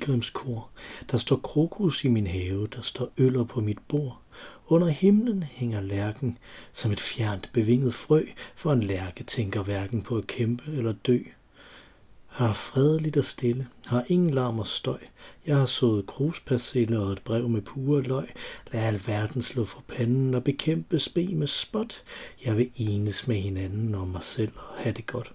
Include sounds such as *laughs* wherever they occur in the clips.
pilgrimskor. Der står krokus i min have, der står øller på mit bord. Under himlen hænger lærken som et fjernt bevinget frø, for en lærke tænker hverken på at kæmpe eller dø. Har fredeligt og stille, har ingen larm og støj. Jeg har sået kruspersille og et brev med pure løg. Lad alverden slå for panden og bekæmpe spe med spot. Jeg vil enes med hinanden om mig selv og have det godt.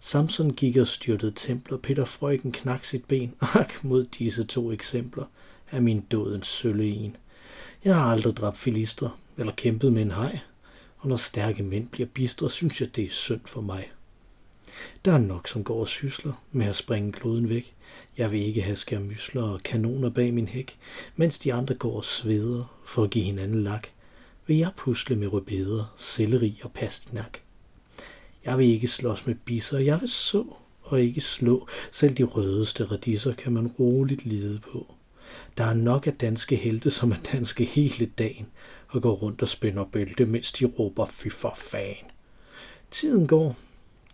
Samson gik og styrtede templer, Peter Frøken knak sit ben. *laughs* Ak, mod disse to eksempler er min dødens sølle en. Jeg har aldrig dræbt filistre eller kæmpet med en hej, og når stærke mænd bliver bistre, synes jeg, det er synd for mig. Der er nok, som går og sysler med at springe kloden væk. Jeg vil ikke have skærmysler og kanoner bag min hæk, mens de andre går og sveder for at give hinanden lak. Vil jeg pusle med rødbeder, selleri og pastinak. Jeg vil ikke slås med bisser, jeg vil så og ikke slå. Selv de rødeste radisser kan man roligt lide på. Der er nok af danske helte, som er danske hele dagen, og går rundt og spænder bælte, mens de råber fy for fan. Tiden går,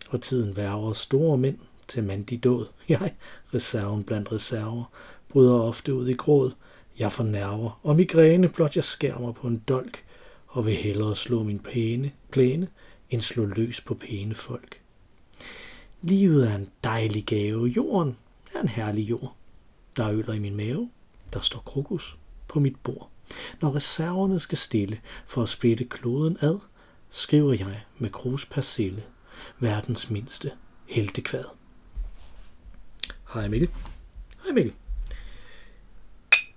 og tiden værger store mænd til mandig død. Jeg, reserven blandt reserver, bryder ofte ud i gråd. Jeg får nerver og migræne, blot jeg skærmer på en dolk, og vil hellere slå min pæne, plæne, end slå løs på pæne folk. Livet er en dejlig gave. Jorden er en herlig jord. Der er øller i min mave. Der står krokus på mit bord. Når reserverne skal stille for at splitte kloden ad, skriver jeg med krus persille verdens mindste heltekvad. Hej Mikkel. Hej Mikkel.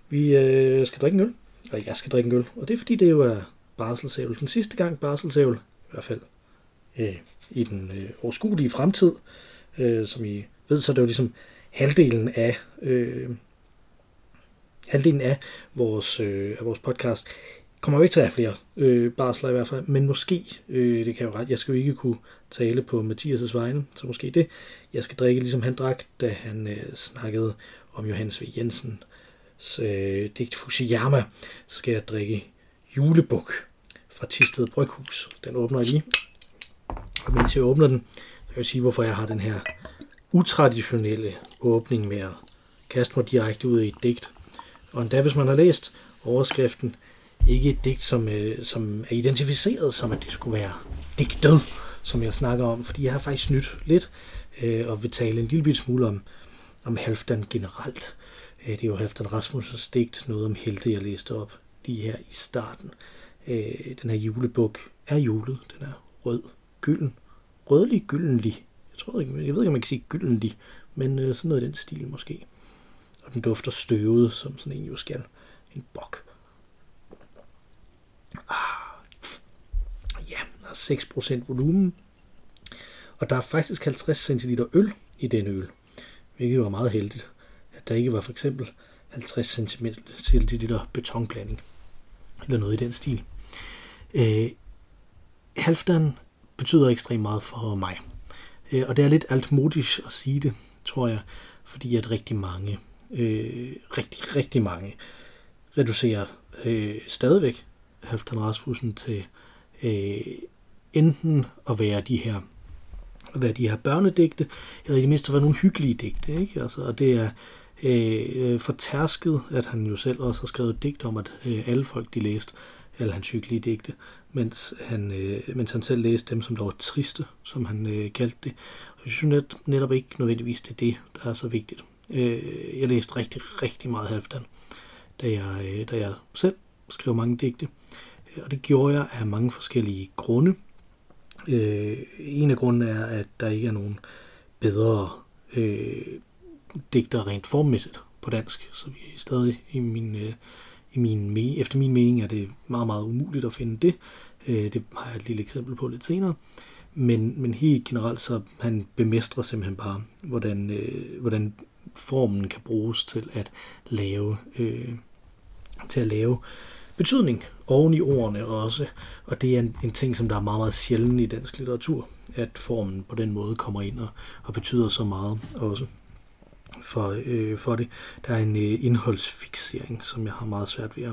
Vi øh, skal drikke en øl, og jeg skal drikke en øl, og det er fordi det jo er barselsævel. Den sidste gang barselsævel, i hvert fald øh, i den øh, overskuelige fremtid, øh, som I ved, så er det jo ligesom halvdelen af øh, halvdelen af vores, øh, af vores podcast kommer jo ikke til at have flere øh, barsler i hvert fald, men måske, øh, det kan jeg jo ret, jeg skal jo ikke kunne tale på Mathias' vegne, så måske det, jeg skal drikke ligesom han drak, da han øh, snakkede om Johannes V. Jensen øh, digt Fusiyama, så skal jeg drikke julebuk fra Tisted Bryghus. Den åbner jeg lige. Og mens jeg åbner den, så kan jeg sige, hvorfor jeg har den her utraditionelle åbning med at kaste mig direkte ud i et digt. Og endda hvis man har læst overskriften, ikke et digt, som, øh, som er identificeret som, at det skulle være digtet, som jeg snakker om, fordi jeg har faktisk nyt lidt øh, og vil tale en lille smule om, om Halfdan generelt. Øh, det er jo Halfdan Rasmussens digt, noget om helte, jeg læste op lige her i starten. Øh, den her julebuk er julet, den er rød, gylden, rødlig, gyldenlig. Jeg tror ikke, jeg ved ikke, om man kan sige gyldenlig, men øh, sådan noget i den stil måske. Og den dufter støvet, som sådan en jo skal. En bok. Ah, ja, der er 6% volumen. Og der er faktisk 50 cl øl i den øl, hvilket var meget heldigt, at der ikke var for eksempel 50 cl betonblanding, eller noget i den stil. Øh, Halfdan betyder ekstremt meget for mig. Øh, og det er lidt altmodisk at sige det, tror jeg, fordi at rigtig mange, øh, rigtig, rigtig mange, reducerer øh, stadigvæk Halfdan Rasmussen til øh, enten at være de her at være de her børnedigte, eller i det mindste være nogle hyggelige digte. Ikke? Altså, og det er øh, øh fortærsket, at han jo selv også har skrevet digt om, at øh, alle folk de læste alle hans hyggelige digte, mens han, øh, mens han selv læste dem, som der var triste, som han øh, kaldte det. Og jeg synes net, netop ikke nødvendigvis det er det, der er så vigtigt. Øh, jeg læste rigtig, rigtig meget Halvdan, da jeg, øh, da jeg selv skrev mange digte. Og det gjorde jeg af mange forskellige grunde. Øh, en af grundene er, at der ikke er nogen bedre øh, digter rent formmæssigt på dansk, så vi er stadig i min, øh, i min, efter min mening er det meget, meget umuligt at finde det. Øh, det har jeg et lille eksempel på lidt senere. Men, men helt generelt så han bemestrer simpelthen bare, hvordan, øh, hvordan formen kan bruges til at lave, øh, til at lave betydning oven i ordene også. Og det er en, en ting, som der er meget, meget sjældent i dansk litteratur, at formen på den måde kommer ind og, og betyder så meget også for, øh, for det. Der er en øh, indholdsfixering, som jeg har meget svært ved at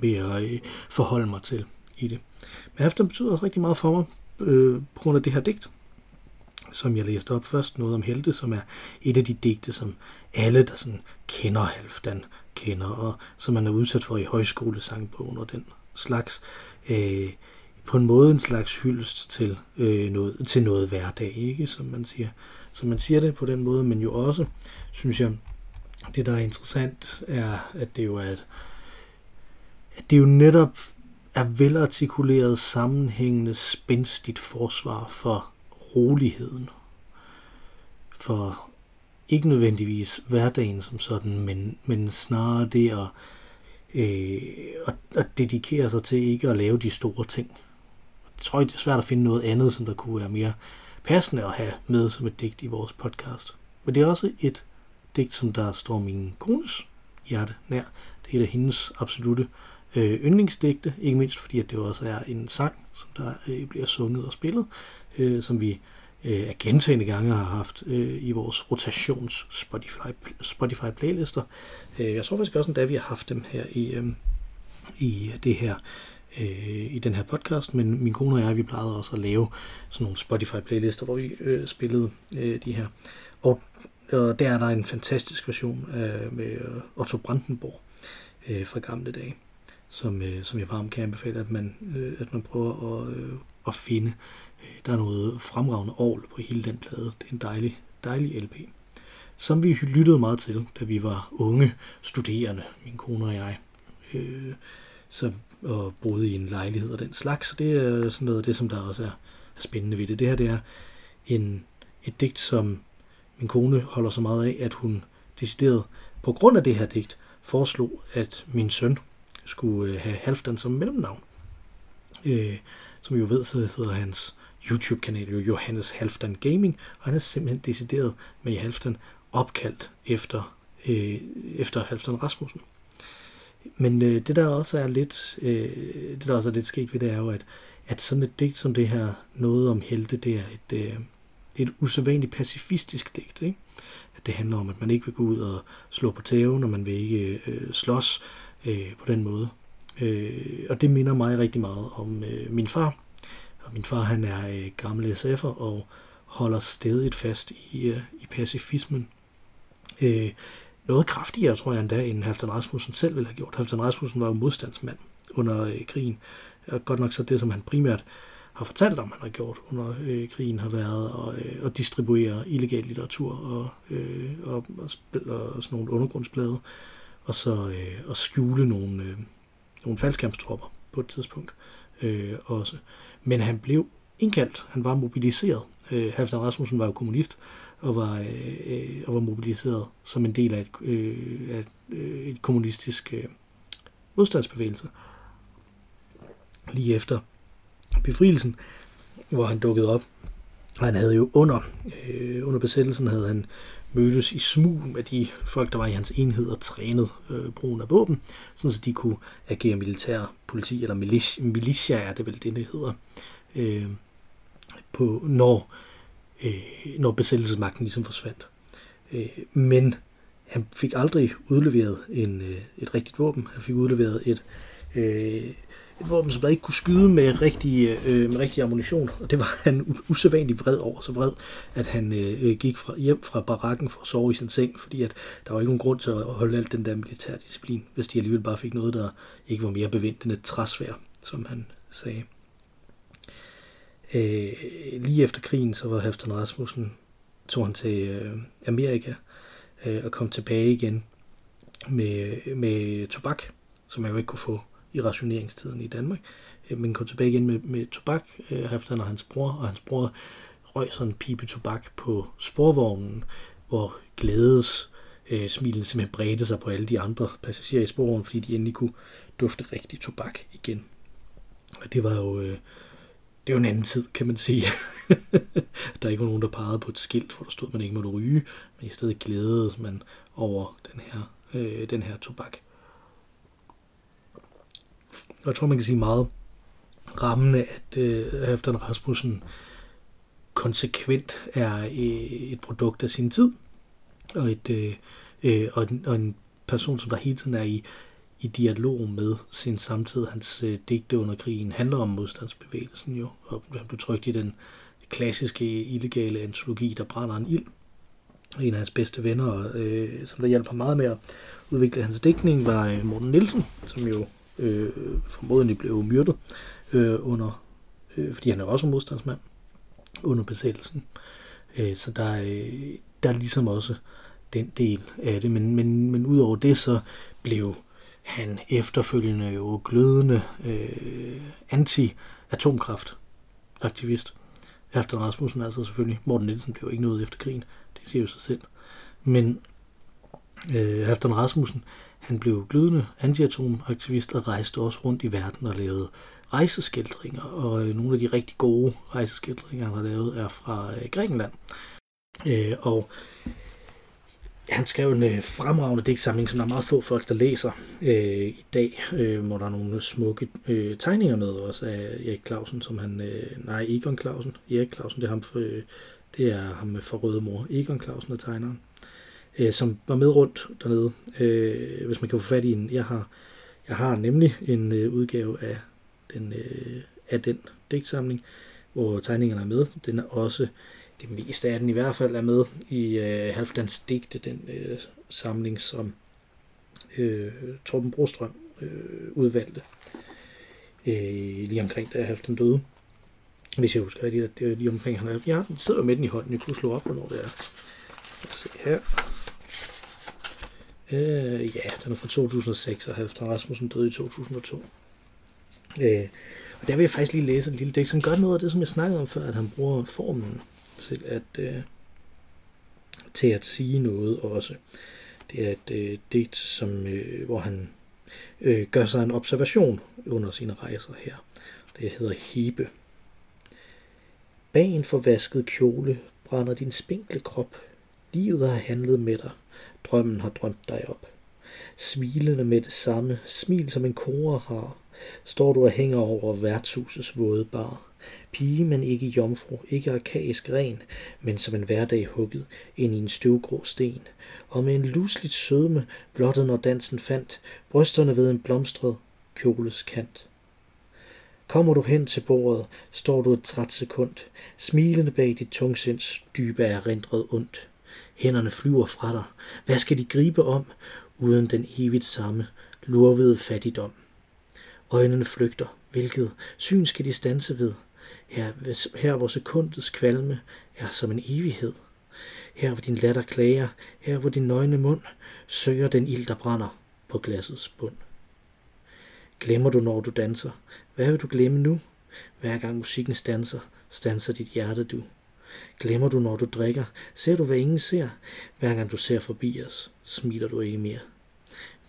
ved at øh, forholde mig til i det. Men efter betyder også rigtig meget for mig øh, på grund af det her digt, som jeg læste op først, noget om helte, som er et af de digte, som alle, der sådan kender Halfdan, kender, og som man er udsat for i højskolesangbogen og den slags. Øh, på en måde en slags hyldest til, øh, noget, til noget hverdag, ikke? Som man siger. Så man siger det på den måde, men jo også, synes jeg, det der er interessant, er, at det jo er et, at det jo netop er velartikuleret, sammenhængende, spændstigt forsvar for roligheden. For ikke nødvendigvis hverdagen som sådan, men, men snarere det at, øh, at, at dedikere sig til ikke at lave de store ting. Jeg tror, det er svært at finde noget andet, som der kunne være mere passende at have med som et digt i vores podcast. Men det er også et digt, som der står min kones hjerte nær. Det er et af hendes absolute øh, yndlingsdigte, ikke mindst fordi at det også er en sang, som der øh, bliver sunget og spillet, øh, som vi øh, gentagende gange har haft øh, i vores rotations Spotify, Spotify playlister. Øh, jeg tror faktisk også, at vi har haft dem her i, øh, i det her øh, i den her podcast, men min kone og jeg, vi plejede også at lave sådan nogle Spotify playlister, hvor vi øh, spillede øh, de her. Og, og der er der en fantastisk version øh, med øh, Otto Brandenborg øh, fra gamle dage, som, øh, som jeg varmt kan anbefale, at man, øh, at man prøver at, øh, at finde. Der er noget fremragende ovl på hele den plade. Det er en dejlig, dejlig LP, som vi lyttede meget til, da vi var unge studerende, min kone og jeg. Øh, så, og boede i en lejlighed og den slags. Så det er sådan noget af det, som der også er, er spændende ved det. Det her det er en, et digt, som min kone holder så meget af, at hun decideret på grund af det her digt foreslog, at min søn skulle øh, have Halfdan som mellemnavn. Øh, som I jo ved, så hedder hans YouTube-kanal jo Johannes Halfdan Gaming, og han er simpelthen decideret med Halfdan opkaldt efter, øh, efter Halfdan Rasmussen. Men øh, det der også er lidt, øh, det der også er lidt sket ved det, er jo, at, at sådan et digt som det her, noget om helte, det er et, øh, et usædvanligt pacifistisk digt. Ikke? At det handler om, at man ikke vil gå ud og slå på tæven, og man vil ikke øh, slås øh, på den måde. Øh, og det minder mig rigtig meget om øh, min far. Og min far han er øh, gammel SF'er og holder stedigt fast i, øh, i pacifismen. Øh, noget kraftigere, tror jeg endda, end Halvdan Rasmussen selv ville have gjort. Halvdan Rasmussen var jo modstandsmand under øh, krigen. Og godt nok så det, som han primært har fortalt om, han har gjort under øh, krigen, har været at, øh, at distribuere illegal litteratur og, øh, og, og, og sådan nogle undergrundsblade, og så øh, at skjule nogle, øh, nogle faldskærmstropper på et tidspunkt øh, også. Men han blev indkaldt, han var mobiliseret. Øh, Halvdan Rasmussen var jo kommunist, og var, øh, øh, og var mobiliseret som en del af et, øh, af et, et kommunistisk øh, modstandsbevægelse. Lige efter befrielsen, hvor han dukkede op. Og han havde jo under, øh, under besættelsen havde han mødtes i smug med de folk, der var i hans enhed og trænet øh, brugen af våben, sådan så de kunne agere militær politi, eller militia, militia er det vel det, det hedder, øh, på, når øh, Øh, når besættelsesmagten ligesom forsvandt. Øh, men han fik aldrig udleveret en, øh, et rigtigt våben. Han fik udleveret et, øh, et våben, som der ikke kunne skyde med rigtig, øh, med rigtig ammunition, og det var han usædvanligt vred over, så vred, at han øh, gik fra, hjem fra barakken for at sove i sin seng, fordi at der var ikke nogen grund til at holde alt den der militærdisciplin, hvis de alligevel bare fik noget, der ikke var mere bevendt end et træsvær, som han sagde. Øh, lige efter krigen, så var Halfdan Rasmussen, tog han til øh, Amerika øh, og kom tilbage igen med, med tobak, som man jo ikke kunne få i rationeringstiden i Danmark. Øh, men kom tilbage igen med, med tobak, øh, Halfdan og hans bror, og hans bror røg sådan en pipe tobak på sporvognen, hvor glædes øh, smilen simpelthen bredte sig på alle de andre passagerer i sporvognen, fordi de endelig kunne dufte rigtig tobak igen. Og det var jo øh, det er jo en anden tid, kan man sige. *laughs* der ikke var nogen, der pegede på et skilt, hvor der stod, at man ikke måtte ryge, men i stedet glædede man over den her, øh, den her tobak. Og jeg tror, man kan sige meget rammende, at øh, en Rasmussen konsekvent er øh, et produkt af sin tid, og, et, øh, øh, og, en, og en person, som der hele tiden er i, i dialog med sin samtid. Hans øh, digte under krigen handler om modstandsbevægelsen jo, og han blev trygt i den klassiske illegale antologi, der brænder en ild. En af hans bedste venner, øh, som der hjalp ham meget med at udvikle hans digtning, var øh, Morten Nielsen, som jo øh, formodentlig blev myrdet øh, under, øh, fordi han er også modstandsmand under besættelsen. Øh, så der, øh, der er ligesom også den del af det, men, men, men udover det så blev han efterfølgende jo glødende øh, anti-atomkraft-aktivist. Efter Rasmussen altså selvfølgelig. Morten Nielsen blev ikke noget efter krigen, det siger jo sig selv. Men øh, efter Rasmussen, han blev glødende anti-atomaktivist og rejste også rundt i verden og lavede rejseskildringer, og øh, nogle af de rigtig gode rejseskildringer, han har lavet, er fra øh, Grækenland. Øh, og han skrev en øh, fremragende digtsamling, som der er meget få folk, der læser øh, i dag, øh, hvor der er nogle smukke øh, tegninger med også af Erik Clausen, som han, øh, nej, Egon Clausen, Erik Clausen, det er ham, for, øh, det er ham for Røde Mor, Egon Clausen er tegneren, øh, som var med rundt dernede, øh, hvis man kan få fat i en, jeg har, jeg har nemlig en øh, udgave af den, øh, af den digtsamling, hvor tegningerne er med, den er også det meste af den i hvert fald er med i øh, Halfdans digte, den øh, samling, som øh, Torben Brostrøm øh, udvalgte øh, lige omkring, da Halfdan døde. Hvis jeg husker rigtigt, at det er lige omkring, han er. Jeg sidder med den i hånden, jeg kunne slå op, hvornår det er. Lad os se her. Øh, ja, den er fra 2006, og Halfdan Rasmussen døde i 2002. Øh, og der vil jeg faktisk lige læse et lille digt, som gør noget af det, som jeg snakkede om før, at han bruger formen til at, øh, til at sige noget også. Det er et øh, digt, som, øh, hvor han øh, gør sig en observation under sine rejser her. Det hedder Hebe. Bag en forvasket kjole brænder din spinkle krop. Livet har handlet med dig. Drømmen har drømt dig op. Smilende med det samme, smil som en kore har, står du og hænger over værtshusets våde bar. Pige, men ikke jomfru, ikke arkaisk ren, men som en hverdag hugget ind i en støvgrå sten, og med en lusligt sødme blottet når dansen fandt, brysterne ved en blomstret kjoles kant. Kommer du hen til bordet, står du et træt sekund, smilende bag dit tungsinds dybe erindret ondt. Hænderne flyver fra dig. Hvad skal de gribe om, uden den evigt samme, lurvede fattigdom? Øjnene flygter. Hvilket syn skal de stanse ved? Her, her hvor sekundets kvalme er som en evighed. Her hvor din latter klager, her hvor din nøgne mund søger den ild, der brænder på glassets bund. Glemmer du, når du danser? Hvad vil du glemme nu? Hver gang musikken stanser, stanser dit hjerte du. Glemmer du, når du drikker? Ser du, hvad ingen ser? Hver gang du ser forbi os, smiler du ikke mere.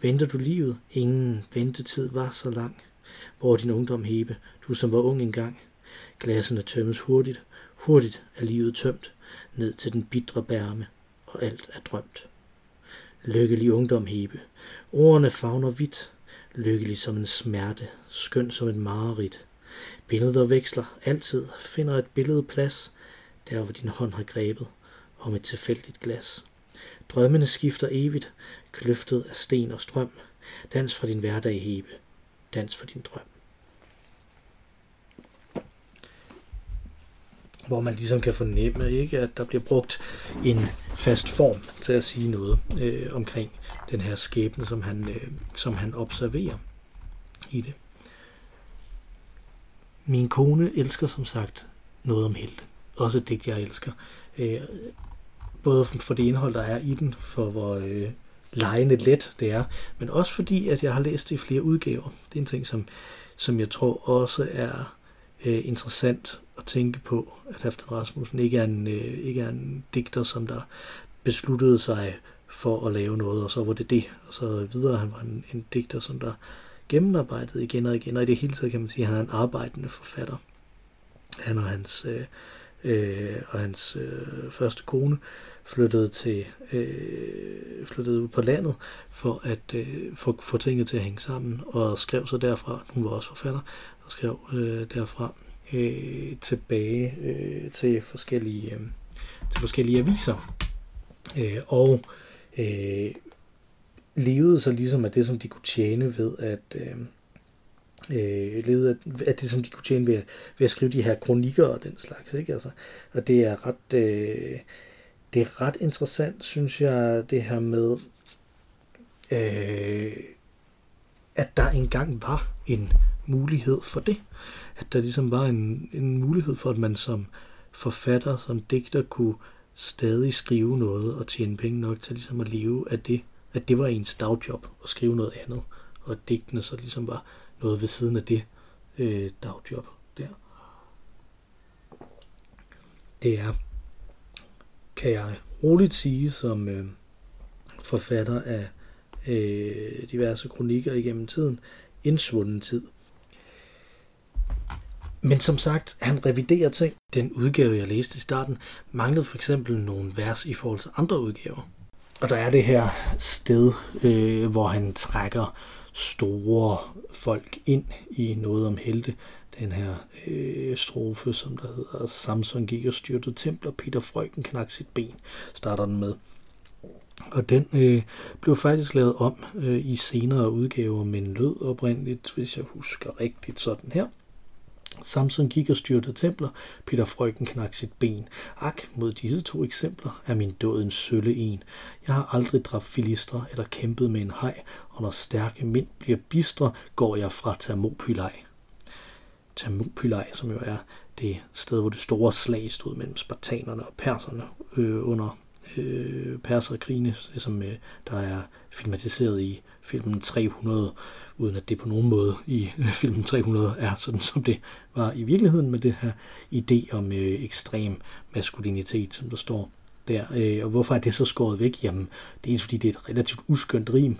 Venter du livet? Ingen ventetid var så lang. Hvor din ungdom hebe, du som var ung engang. Glassene tømmes hurtigt, hurtigt er livet tømt, ned til den bitre bærme, og alt er drømt. Lykkelig ungdom hebe, ordene fagner vidt, lykkelig som en smerte, skøn som et mareridt. Billeder veksler altid, finder et billede plads, der hvor din hånd har grebet om et tilfældigt glas. Drømmene skifter evigt, kløftet af sten og strøm. Dans fra din hverdag hebe, dans for din drøm. Hvor man ligesom kan fornemme, ikke, at der bliver brugt en fast form til at sige noget øh, omkring den her skæbne, som han, øh, som han observerer i det. Min kone elsker som sagt noget om helte. Også et digt, jeg elsker. Øh, både for det indhold, der er i den, for hvor øh, lejende let det er, men også fordi, at jeg har læst det i flere udgaver. Det er en ting, som, som jeg tror også er øh, interessant at tænke på, at Halfdan Rasmussen ikke er, en, øh, ikke er en digter, som der besluttede sig for at lave noget, og så var det det, og så videre. Han var en, en digter, som der gennemarbejdede igen og igen, og i det hele taget kan man sige, at han er en arbejdende forfatter. Han og hans, øh, øh, og hans øh, første kone flyttede til øh, flyttede ud på landet for at øh, få, få tingene til at hænge sammen og skrev så derfra, hun var også forfatter, og skrev øh, derfra øh, tilbage øh, til forskellige øh, til forskellige aviser. Øh, og øh, levede så ligesom af det, som de kunne tjene ved at... Øh, øh, levede af, af det, som de kunne tjene ved, ved at skrive de her kronikker og den slags. Ikke? Altså, og det er ret... Øh, det er ret interessant, synes jeg, det her med, øh, at der engang var en mulighed for det. At der ligesom var en, en mulighed for, at man som forfatter, som digter, kunne stadig skrive noget og tjene penge nok til ligesom at leve af det. At det var ens dagjob at skrive noget andet, og at digtene så ligesom var noget ved siden af det øh, dagjob der. Det er, kan jeg roligt sige, som øh, forfatter af øh, diverse kronikker igennem tiden, en svunden tid. Men som sagt, han reviderer ting. Den udgave, jeg læste i starten, manglede for eksempel nogle vers i forhold til andre udgaver. Og der er det her sted, øh, hvor han trækker store folk ind i noget om helte. Den her øh, strofe, som der hedder Samson gik og styrtede templer, Peter Frøken knak sit ben, starter den med. Og den øh, blev faktisk lavet om øh, i senere udgaver, men lød oprindeligt, hvis jeg husker rigtigt, sådan her. Samson gik og styrte templer, Peter Frøken knak sit ben. Ak, mod disse to eksempler er min død en sølle en. Jeg har aldrig dræbt filistre eller kæmpet med en hej, og når stærke mænd bliver bistre, går jeg fra Thermopylej. Thermopylej, som jo er det sted, hvor det store slag stod mellem spartanerne og perserne øh, under øh, perserkrigene, som øh, der er filmatiseret i filmen 300, uden at det på nogen måde i øh, filmen 300 er sådan, som det var i virkeligheden med det her idé om øh, ekstrem maskulinitet, som der står der. Øh, og hvorfor er det så skåret væk? Jamen, det er fordi, det er et relativt uskyndt rim.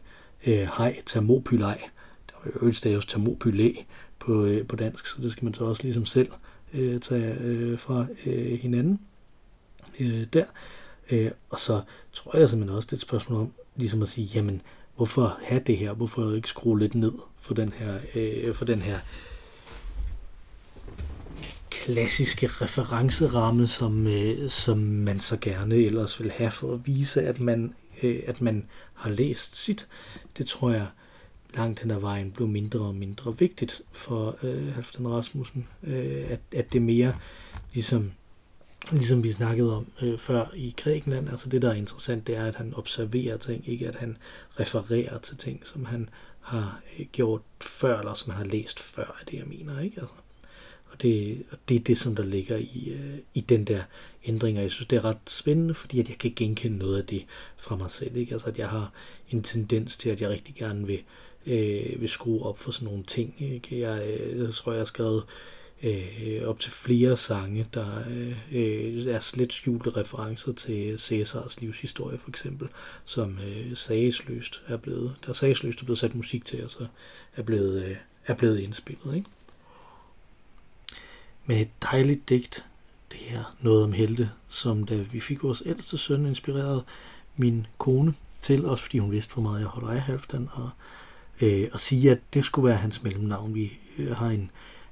Øh, hej, termopylej. Der var jo øvrigt staves termopylæ på, øh, på dansk, så det skal man så også ligesom selv øh, tage øh, fra øh, hinanden øh, der. Øh, og så tror jeg simpelthen også, det er et spørgsmål om ligesom at sige, jamen, hvorfor have det her? Hvorfor ikke skrue lidt ned for den her, øh, for den her klassiske referenceramme, som, øh, som man så gerne ellers vil have for at vise, at man, øh, at man har læst sit. Det tror jeg langt hen ad vejen blev mindre og mindre vigtigt for øh, Halfdan Rasmussen, øh, at, at det mere ligesom ligesom vi snakkede om øh, før i Grækenland, altså det der er interessant, det er, at han observerer ting, ikke at han refererer til ting, som han har øh, gjort før, eller som han har læst før, er det, jeg mener, ikke? Altså, og det, og det er det, som der ligger i, øh, i den der ændring, og jeg synes, det er ret spændende, fordi at jeg kan genkende noget af det fra mig selv, ikke? Altså, at jeg har en tendens til, at jeg rigtig gerne vil, øh, vil skrue op for sådan nogle ting, ikke? Jeg, øh, jeg tror, jeg har skrevet øh, op til flere sange, der øh, er slet skjulte referencer til Cæsars livshistorie for eksempel, som øh, sagsløst er blevet, der sagsløst er blevet sat musik til, og så er blevet, øh, er blevet indspillet. Ikke? Men et dejligt digt, det her noget om helte, som da vi fik vores ældste søn inspireret min kone til, også fordi hun vidste, hvor meget jeg holder af Halvdan, og, øh, og sige, at det skulle være hans mellemnavn. Vi øh, har en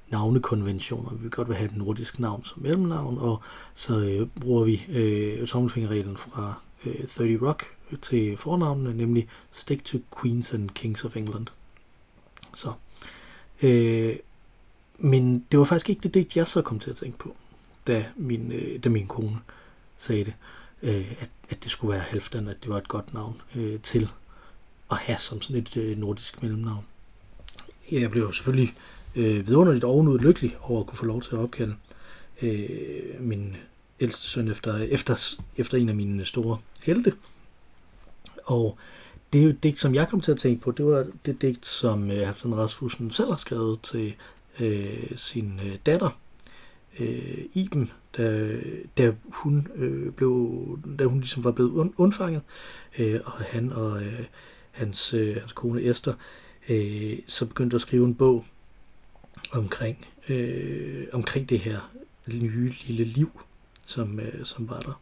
navnekonventioner. Vi vil godt vil have et nordisk navn som mellemnavn, og så øh, bruger vi øh, tommelfingerreglen fra øh, 30 Rock til fornavnene, nemlig Stick to Queens and Kings of England. Så. Øh, men det var faktisk ikke det digt, jeg så kom til at tænke på, da min, øh, da min kone sagde det, øh, at, at det skulle være Halfdan, at det var et godt navn øh, til at have som sådan et øh, nordisk mellemnavn. Jeg blev selvfølgelig øh, Øh, vidunderligt ovenud lykkelig over at kunne få lov til at opkalde øh, min ældste søn efter, efter, efter en af mine store helte. Og det er jo et digt, som jeg kom til at tænke på, det var det digt, som øh, Halfdan Rasmussen selv har skrevet til øh, sin øh, datter, øh, Iben, da, da hun øh, blev, da hun ligesom var blevet undfanget, øh, og han og øh, hans, øh, hans kone Esther, øh, så begyndte at skrive en bog omkring, øh, omkring det her nye lille liv, som, øh, som var der.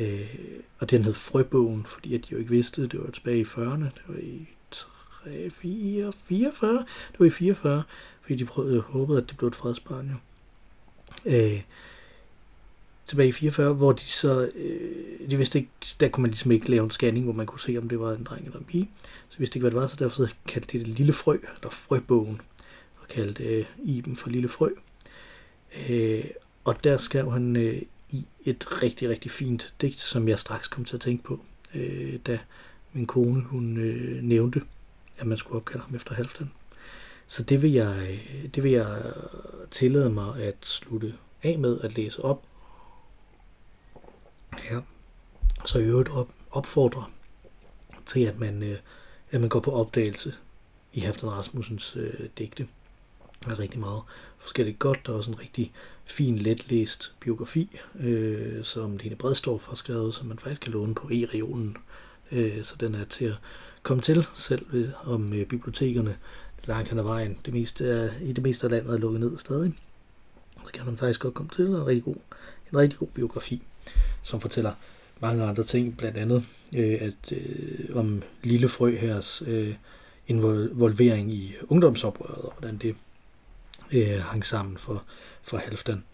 Øh, og den hed Frøbogen, fordi at de jo ikke vidste, det var tilbage i 40'erne, det var i 3, 4, 44, det var i 44, fordi de prøvede, øh, håbede, at det blev et fredsbarn jo. Øh, tilbage i 44, hvor de så, øh, de vidste ikke, der kunne man ligesom ikke lave en scanning, hvor man kunne se, om det var en dreng eller en pige. Så vidste ikke, hvad det var, så derfor så kaldte de det Lille Frø, eller Frøbogen, kaldte øh, Iben for Lille Frø. Øh, og der skrev han øh, i et rigtig, rigtig fint digt, som jeg straks kom til at tænke på, øh, da min kone, hun øh, nævnte, at man skulle opkalde ham efter Halvdan. Så det vil jeg, øh, det vil jeg tillade mig at slutte af med at læse op. Ja. Så i øvrigt op, opfordrer til, at man, øh, at man går på opdagelse i Halvdan Rasmussens øh, digte. Der er rigtig meget forskelligt godt. Der er også en rigtig fin, letlæst biografi, øh, som Lene Bredstorff har skrevet, som man faktisk kan låne på e-regionen. Øh, så den er til at komme til, selv om øh, bibliotekerne langt hen ad vejen. Det meste er, I det meste af landet er lukket ned stadig. Så kan man faktisk godt komme til en rigtig god, en rigtig god biografi, som fortæller mange andre ting, blandt andet øh, at, øh, om Lille Frø hers øh, involvering i ungdomsoprøret, og hvordan det øh, hang sammen for, for Halfdan.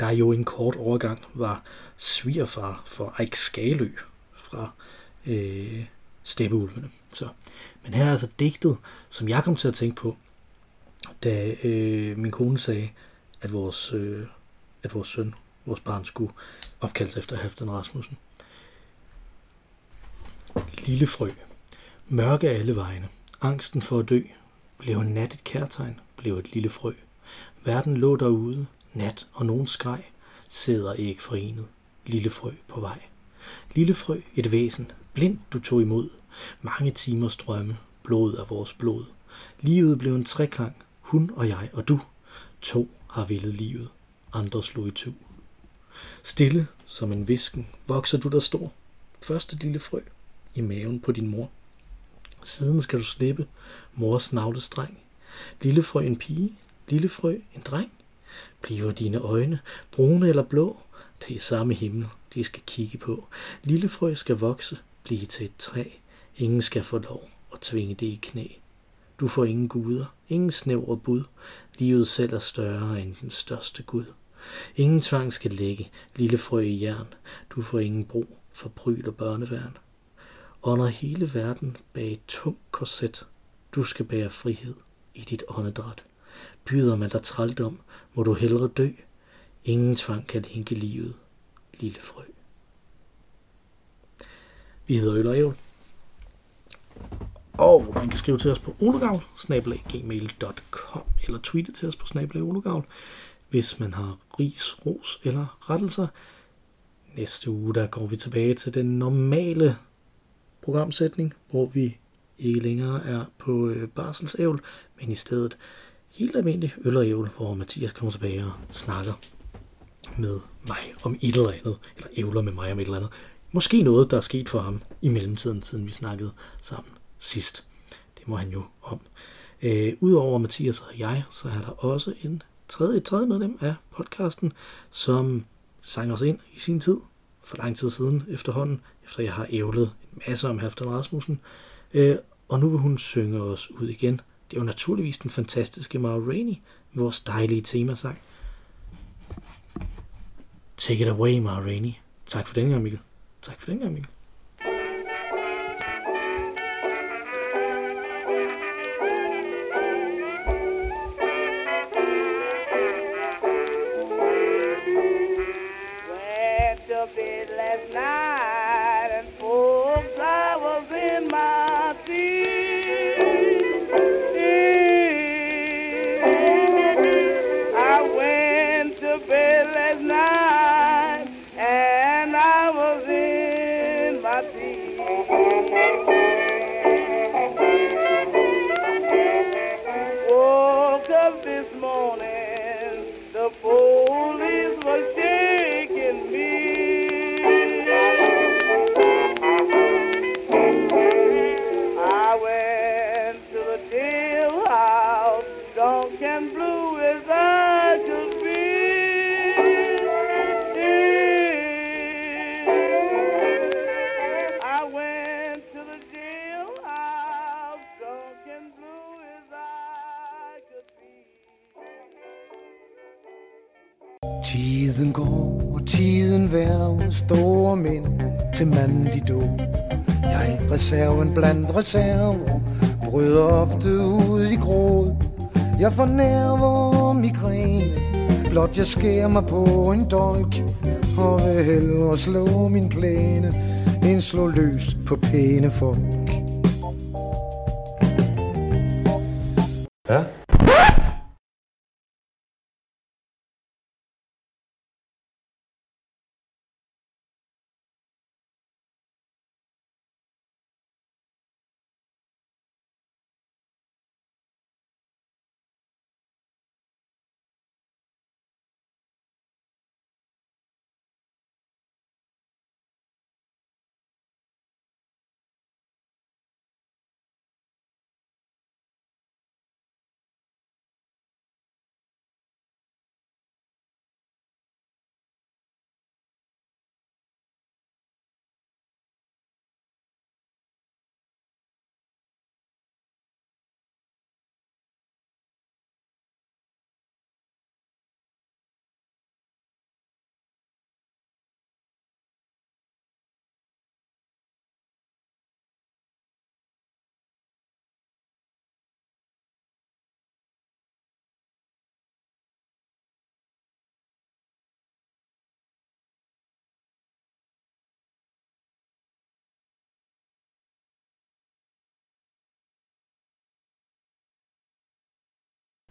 Der er jo en kort overgang, var svigerfar for Eik Skalø fra øh, Steppeulvene. Så. Men her er altså digtet, som jeg kom til at tænke på, da øh, min kone sagde, at vores, øh, at vores søn, vores barn, skulle opkaldes efter Halfdan Rasmussen. Lille frø. Mørke alle vegne. Angsten for at dø. Blev nat et kærtegn. Blev et lille frø. Verden lå derude. Nat og nogen skreg. Sæder ikke forenet. Lille frø på vej. Lille frø, et væsen. Blind du tog imod. Mange timers strømme. Blod af vores blod. Livet blev en treklang. Hun og jeg og du. To har villet livet. Andre slog i to. Stille som en visken vokser du der stor. Første lille frø i maven på din mor. Siden skal du slippe mors navlestreng. Lille frø en pige, lille frø en dreng. Bliver dine øjne brune eller blå? Det er samme himmel, de skal kigge på. Lille frø skal vokse, blive til et træ. Ingen skal få lov at tvinge det i knæ. Du får ingen guder, ingen snævre bud. Livet selv er større end den største Gud. Ingen tvang skal lægge lille frø i jern. Du får ingen brug for bryl og børneværn. Under hele verden bag et tungt korset, du skal bære frihed i dit åndedræt. Byder man dig trældom, må du hellere dø. Ingen tvang kan lænke livet, lille frø. Vi hedder Øl og og man kan skrive til os på olegavl, eller tweete til os på olegavl, hvis man har ris, ros eller rettelser. Næste uge, der går vi tilbage til den normale programsætning, hvor vi ikke længere er på øh, barselsævl, men i stedet helt almindelig øl og ævl, hvor Mathias kommer tilbage og snakker med mig om et eller andet, eller ævler med mig om et eller andet. Måske noget, der er sket for ham i mellemtiden, siden vi snakkede sammen sidst. Det må han jo om. Øh, Udover Mathias og jeg, så er der også en tredje, et tredje medlem af podcasten, som sang os ind i sin tid, for lang tid siden efterhånden, efter jeg har ævlet en masse om Halfdan Rasmussen. Øh, og nu vil hun synge os ud igen. Det er jo naturligvis den fantastiske Mara Rainey med vores dejlige temasang. Take it away, Mara Rainey. Tak for den gang, Mikkel. Tak for den gang, Mikkel. Tiden går, og tiden værver store mænd til manden de dog. Jeg er reserven blandt reserver, bryder ofte ud i gråd. Jeg får nerver migræne, blot jeg skærer mig på en dolk, og vil hellere slå min plæne, end slå løs på pæne folk.